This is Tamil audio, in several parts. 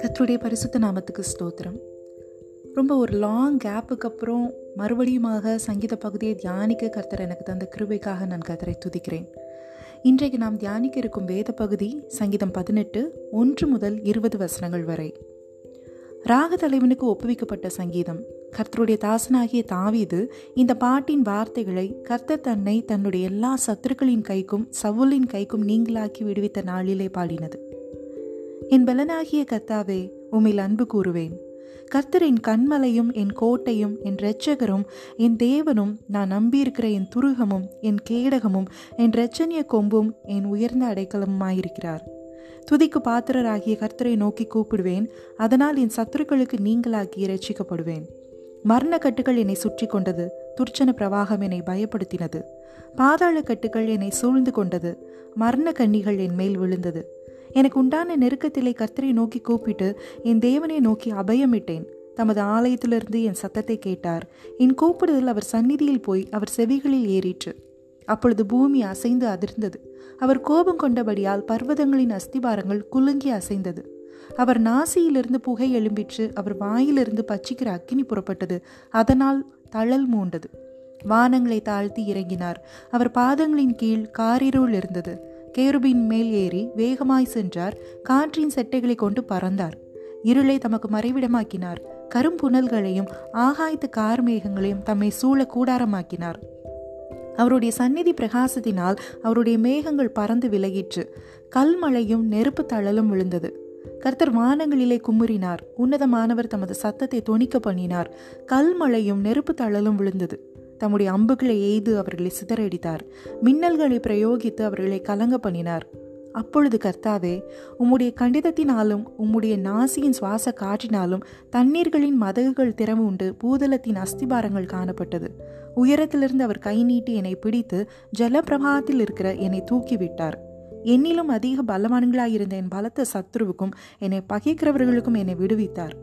கர்த்தருடைய பரிசுத்த நாமத்துக்கு ஸ்தோத்திரம். ரொம்ப ஒரு லாங் கேப்புக்கு அப்புறம் மறுபடியுமாக சங்கீத பகுதியை தியானிக்க கர்த்தர் எனக்கு தந்த கிருபைக்காக நான் கர்த்தரை துதிக்கிறேன். இன்றைக்கு நாம் தியானிக்க இருக்கும் வேத பகுதி சங்கீதம் பதினெட்டு ஒன்று முதல் இருபது வசனங்கள் வரை. ராக தலைவனுக்கு ஒப்புவிக்கப்பட்ட சங்கீதம். கர்த்தருடைய தாசனாகிய தாவீது இந்த பாட்டின் வார்த்தைகளை கர்த்தர் தன்னை தன்னுடைய எல்லா சத்துருக்களின் கைக்கும் சவுலின் கைக்கும் நீங்களாக்கி விடுவித்த நாளிலே பாடினது. என் பலனாகிய கத்தாவே உம்மில் அன்பு கூறுவேன். கர்த்தர் என் கண்மலையும் என் கோட்டையும் என் இரட்சகரும் என் தேவனும் நான் நம்பியிருக்கிற என் துருகமும் என் கேடகமும் என் இரட்சணிய கொம்பும் என் உயர்ந்த அடைக்கலமுமாயிருக்கிறார். துதிக்கு பாத்திரராகிய கர்த்தரை நோக்கி கூப்பிடுவேன். அதனால் என் சத்துருக்களுக்கு நீங்களாகி ரட்சிக்கப்படுவேன் மரண கட்டுகள் என்னை சுற்றி கொண்டது துர்ச்சன பிரவாகம் என்னை பயப்படுத்தினது. பாதாள கட்டுகள் என்னை சூழ்ந்து கொண்டது மரண கண்ணிகள் என் மேல் விழுந்தது. எனக்கு உண்டான நெருக்கத்திலே கர்த்தரை நோக்கி கூப்பிட்டு என் தேவனை நோக்கி அபயமிட்டேன். தமது ஆலயத்திலிருந்து என் சத்தத்தை கேட்டார். என் கூப்பிடுதல் அவர் சந்நிதியில் போய் அவர் செவிகளில் ஏறிற்று. அப்பொழுது பூமி அசைந்து அதிர்ந்தது. அவர் கோபம் கொண்டபடியால் பர்வதங்களின் அஸ்திபாரங்கள் குலுங்கி அசைந்தது. அவர் நாசியிலிருந்து புகை எழும்பிற்று. அவர் வாயிலிருந்து பச்சிக்கிற அக்கினி புறப்பட்டது. அதனால் தழல் மூண்டது. வானங்களை தாழ்த்தி இறங்கினார். அவர் பாதங்களின் கீழ் காரிருள் இருந்தது. கேருபின் மேல் ஏறி வேகமாய் சென்றார். காற்றின் செட்டைகளை கொண்டு பறந்தார். இருளை தமக்கு மறைவிடமாக்கினார். கரும்புணல்களையும் ஆகாயத்து கார்மேகங்களையும் தம்மை சூழ கூடாரமாக்கினார். அவருடைய சந்நிதி பிரகாசத்தினால் அவருடைய மேகங்கள் பறந்து விலகிற்று. கல்மழையும் நெருப்பு தழலும் விழுந்தது. கர்த்தர் வானங்களிலே குமுறினார். உன்னதமானவர் தமது சத்தத்தை தொனிக்க பண்ணினார். கல்மழையும் நெருப்பு தழலும் விழுந்தது. தம்முடைய அம்புகளை எய்து அவர்களை சிதறடித்தார். மின்னல்களை பிரயோகித்து அவர்களை கலங்க பண்ணினார். அப்பொழுது கர்த்தாவே உம்முடைய கண்டிதத்தினாலும் உம்முடைய நாசியின் சுவாச காற்றினாலும் தண்ணீர்களின் மதகுகள் திறவு உண்டு பூதலத்தின் அஸ்திபாரங்கள் காணப்பட்டது. உயரத்திலிருந்து அவர் கை நீட்டி என்னை பிடித்து ஜலப்பிரவாகத்தில் இருக்கிற என்னை தூக்கிவிட்டார். என்னிலும் அதிக பலவான்களாயிருந்த என் பலத்த சத்ருவுக்கும் என்னை பகைக்கிறவர்களுக்கும் என்னை விடுவித்தார்.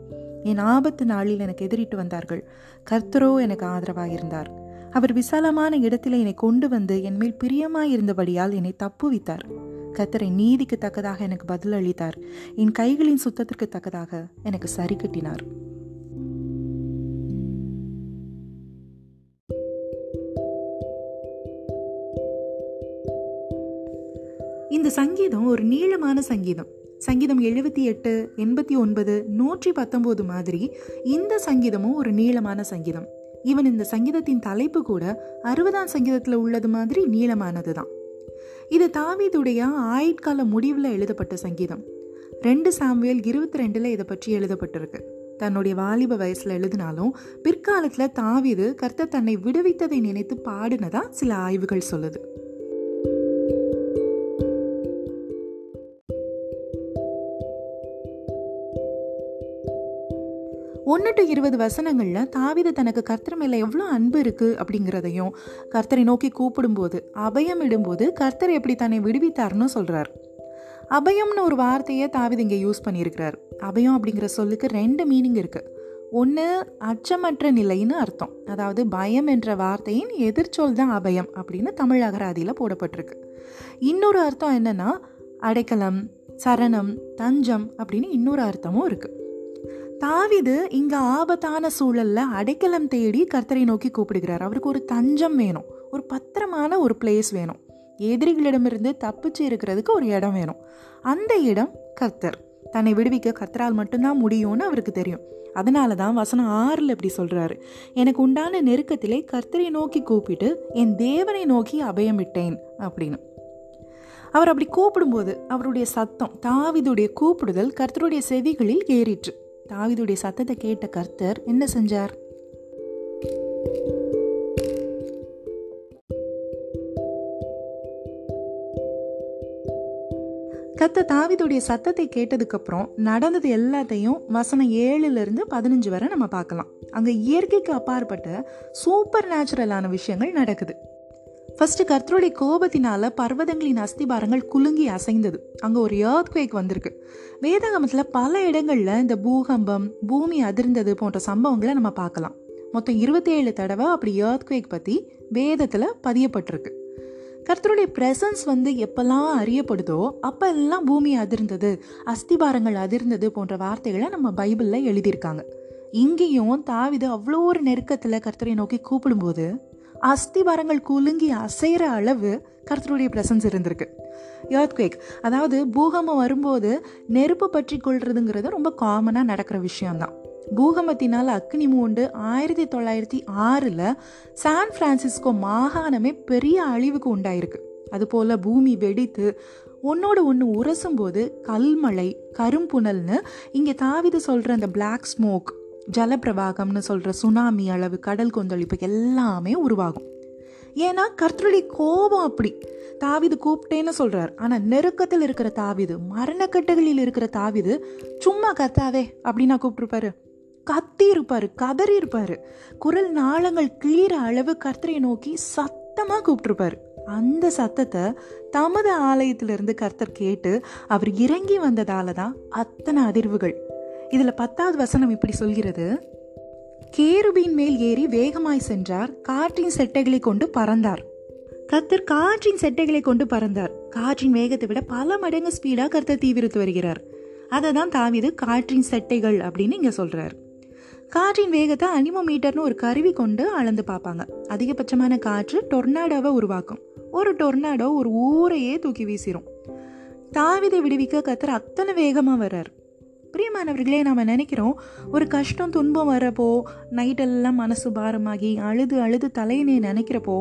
என் ஆபத்து நாளில் எனக்கு எதிரிட்டு வந்தார்கள். கர்த்தரோ எனக்கு ஆதரவாக இருந்தார் அவர் விசாலமான இடத்தில் என்னை கொண்டு வந்து என் மேல் பிரியமாயிருந்தபடியால் என்னை தப்புவித்தார். கத்தரை நீதிக்கு தக்கதாக எனக்கு பதில் அளித்தார். என் கைகளின் சுத்தத்திற்கு தக்கதாக எனக்கு சரி கட்டினார். இந்த சங்கீதம் ஒரு நீளமான சங்கீதம். சங்கீதம் எழுபத்தி எட்டு எண்பத்தி ஒன்பது நூற்றி பத்தொன்பது மாதிரி இந்த சங்கீதமும் ஒரு நீளமான சங்கீதம். ஈவன் இந்த சங்கீதத்தின் தலைப்பு கூட அறுபதாம் சங்கீதத்தில் உள்ளது மாதிரி நீளமானது தான் இது தாவீதுடைய ஆயுட்கால முடிவில் எழுதப்பட்ட சங்கீதம். ரெண்டு சாம்வேல் இருபத்தி ரெண்டில் இதை பற்றி எழுதப்பட்டிருக்கு. தன்னுடைய வாலிப வயசில் எழுதினாலும் பிற்காலத்தில் தாவீது கர்த்தர் தன்னை விடுவித்ததை நினைத்து பாடினதா சில ஆய்வுகள் சொல்லுது. ஒன்று டு இருபது வசனங்களில் தாவிது தனக்கு கர்த்தர் மேலே எவ்வளோ அன்பு இருக்குது அப்படிங்கிறதையும் கர்த்தரை நோக்கி கூப்பிடும்போது அபயம் இடும்போது கர்த்தர் எப்படி தன்னை விடுவித்தார்னு சொல்கிறார் அபயம்னு ஒரு வார்த்தையை தாவிது இங்கே யூஸ் பண்ணியிருக்கிறார். அபயம் அப்படிங்கிற சொல்லுக்கு ரெண்டு மீனிங் இருக்குது ஒன்று அச்சமற்ற நிலைன்னு அர்த்தம். அதாவது பயம் என்ற வார்த்தையின் எதிர்ச்சொல் தான் அபயம் அப்படின்னு தமிழ் அகராதியில் போடப்பட்டிருக்கு. இன்னொரு அர்த்தம் என்னென்னா அடைக்கலம் சரணம் தஞ்சம் அப்படின்னு இன்னொரு அர்த்தமும் இருக்குது தாவிது இங்க ஆபத்தான சூழல்ல அடைக்கலம் தேடி கர்த்தரை நோக்கி கூப்பிடுகிறார். அவருக்கு ஒரு தஞ்சம் வேணும். ஒரு பத்திரமான ஒரு பிளேஸ் வேணும். எதிரிகளிடமிருந்து தப்பிச்சு இருக்கிறதுக்கு ஒரு இடம் வேணும். அந்த இடம் கர்த்தர். தன்னை விடுவிக்க கர்த்தரால் மட்டும்தான் முடியும்னு அவருக்கு தெரியும். அதனால தான் வசனம் ஆறில் இப்படி சொல்கிறாரு எனக்கு உண்டான நெருக்கத்திலே கர்த்தரை நோக்கி கூப்பிட்டு என் தேவனை நோக்கி அபயமிட்டேன் அப்படின்னு. அவர் அப்படி கூப்பிடும்போது அவருடைய சத்தம் தாவிதுடைய கூப்பிடுதல் கர்த்தருடைய செவிகளில் ஏறிற்று. தாவிதுடைய சத்தத்தை கேட்ட கர்த்தர் என்ன செஞ்சார்? கத்த தாவிதுடைய சத்தத்தை கேட்டதுக்கப்புறம் நடந்தது எல்லாத்தையும் வசனம் ஏழுல இருந்து பதினஞ்சு வரை நம்ம பார்க்கலாம். அங்கே இயற்கைக்கு அப்பாற்பட்ட சூப்பர் நேச்சுரலான விஷயங்கள் நடக்குது. ஃபர்ஸ்ட் கர்த்தருடைய கோபத்தினால பர்வதங்களின் அஸ்திபாரங்கள் குலுங்கி அசைந்தது. அங்கே ஒரு ஏர்த்குவேக் வந்திருக்கு. வேதாகமத்தில் பல இடங்களில் இந்த பூகம்பம் பூமி அதிர்ந்தது போன்ற சம்பவங்களை நம்ம பார்க்கலாம். மொத்தம் இருபத்தேழு தடவை அப்படி ஏர்த்குவேக் பற்றி வேதத்தில் பதியப்பட்டிருக்கு. கர்த்தருடைய பிரசன்ஸ் வந்து எப்பெல்லாம் அறியப்படுதோ அப்பெல்லாம் பூமி அதிர்ந்தது அஸ்திபாரங்கள் அதிர்ந்தது போன்ற வார்த்தைகளை நம்ம பைபிளில் எழுதியிருக்காங்க. இங்கேயும் தாவிது அவ்வளோ ஒரு நெருக்கத்தில் கர்த்தரை நோக்கி கூப்பிடும்போது அஸ்திபாரங்கள் குலுங்கி அசைகிற அளவு கர்த்தருடைய பிரசன்ஸ் இருந்திருக்கு. குவேக் அதாவது பூகம்பம் வரும்போது நெருப்பு பற்றி கொள்றதுங்கிறது ரொம்ப காமனாக நடக்கிற விஷயம்தான். பூகம்பத்தினால் அக்னி மூண்டு ஆயிரத்தி தொள்ளாயிரத்தி ஆறில் சான் பிரான்சிஸ்கோ மாகாணமே பெரிய அழிவுக்கு உண்டாயிருக்கு. அதுபோல் பூமி வெடித்து ஒன்னோட ஒன்று உரசும்போது கல்மலை கல்மழை கரும்புணல்னு இங்கே தாவிது சொல்கிற அந்த பிளாக் ஸ்மோக் ஜலப்பிரவாகம்னு சொல்கிற சுனாமி அளவு கடல் கொந்தளிப்பு எல்லாமே உருவாகும். ஏன்னா கர்த்தருடைய கோபம் அப்படி. தாவிது கூப்பிட்டேன்னு சொல்கிறார் ஆனால் நெருக்கத்தில் இருக்கிற தாவிது மரணக்கட்டுகளில் இருக்கிற தாவிது சும்மா கத்தாவே அப்படின்னா கூப்பிட்டுருப்பாரு. கத்தி இருப்பார் கதறி இருப்பார் குரல் நாளங்கள் கிளீர அளவு கர்த்தரை நோக்கி சத்தமாக கூப்பிட்டுருப்பாரு. அந்த சத்தத்தை தமது ஆலயத்திலிருந்து கர்த்தர் கேட்டு அவர் இறங்கி வந்ததால தான் அத்தனை அதிர்வுகள். இதில் பத்தாவது வசனம் இப்படி சொல்கிறது. கேருபின் மேல் ஏறி வேகமாய் சென்றார். காற்றின் செட்டைகளை கொண்டு பறந்தார். கர்த்தர் காற்றின் செட்டைகளை கொண்டு பறந்தார். காற்றின் வேகத்தை விட பல மடங்கு ஸ்பீடாக கர்த்தர் தீவிரத்து வருகிறார். அதை தான் தாவிது காற்றின் செட்டைகள் அப்படின்னு இங்கே சொல்கிறார் காற்றின் வேகத்தை அனிமோமீட்டர்னு ஒரு கருவி கொண்டு அளந்து பார்ப்பாங்க. அதிகபட்சமான காற்று டொர்னாடோவை உருவாக்கும். ஒரு டொர்னாடோ ஒரு ஊரையே தூக்கி வீசிரும். தாவிதை விடுவிக்க கத்தர் அத்தனை வேகமாக வர்றார். பிரியமானவர்களே நாம் நினைக்கிறோம் ஒரு கஷ்டம் துன்பம் வரப்போ நைட்டெல்லாம் மனசு பாரமாகி அழுது அழுது தலையினே நினைக்கிறப்போ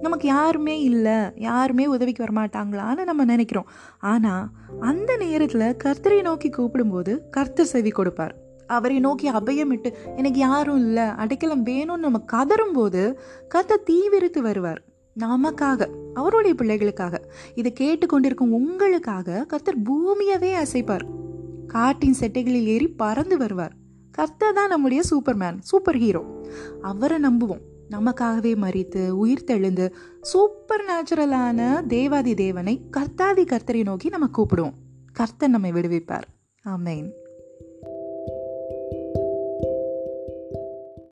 நமக்கு யாருமே இல்லை யாருமே உதவிக்கு வரமாட்டாங்களான்னு நம்ம நினைக்கிறோம். ஆனால் அந்த நேரத்தில் கர்த்தரை நோக்கி கூப்பிடும்போது கர்த்தர் செவி கொடுப்பார். அவரை நோக்கி அபயமிட்டு எனக்கு யாரும் இல்லை அடைக்கலம் வேணும்னு நம்ம கதறும்போது கர்த்தர் தீவிரித்து வருவார். நமக்காக அவருடைய பிள்ளைகளுக்காக இதை கேட்டுக்கொண்டிருக்கும் உங்களுக்காக கர்த்தர் பூமியவே அசைப்பார். காட்டின் செட்டைகளில் ஏறி பறந்து வருவார். கர்த்தர் தான் நம்முடைய சூப்பர்மேன் சூப்பர் ஹீரோ அவரை நம்புவோம். நமக்காகவே மறித்து உயிர் தெழுந்து சூப்பர் நேச்சுரலான தேவாதி தேவனை கர்த்தாதி கர்த்தரை நோக்கி நம்ம கூப்பிடுவோம். கர்த்தர் நம்மை விடுவிப்பார். ஆமேன்.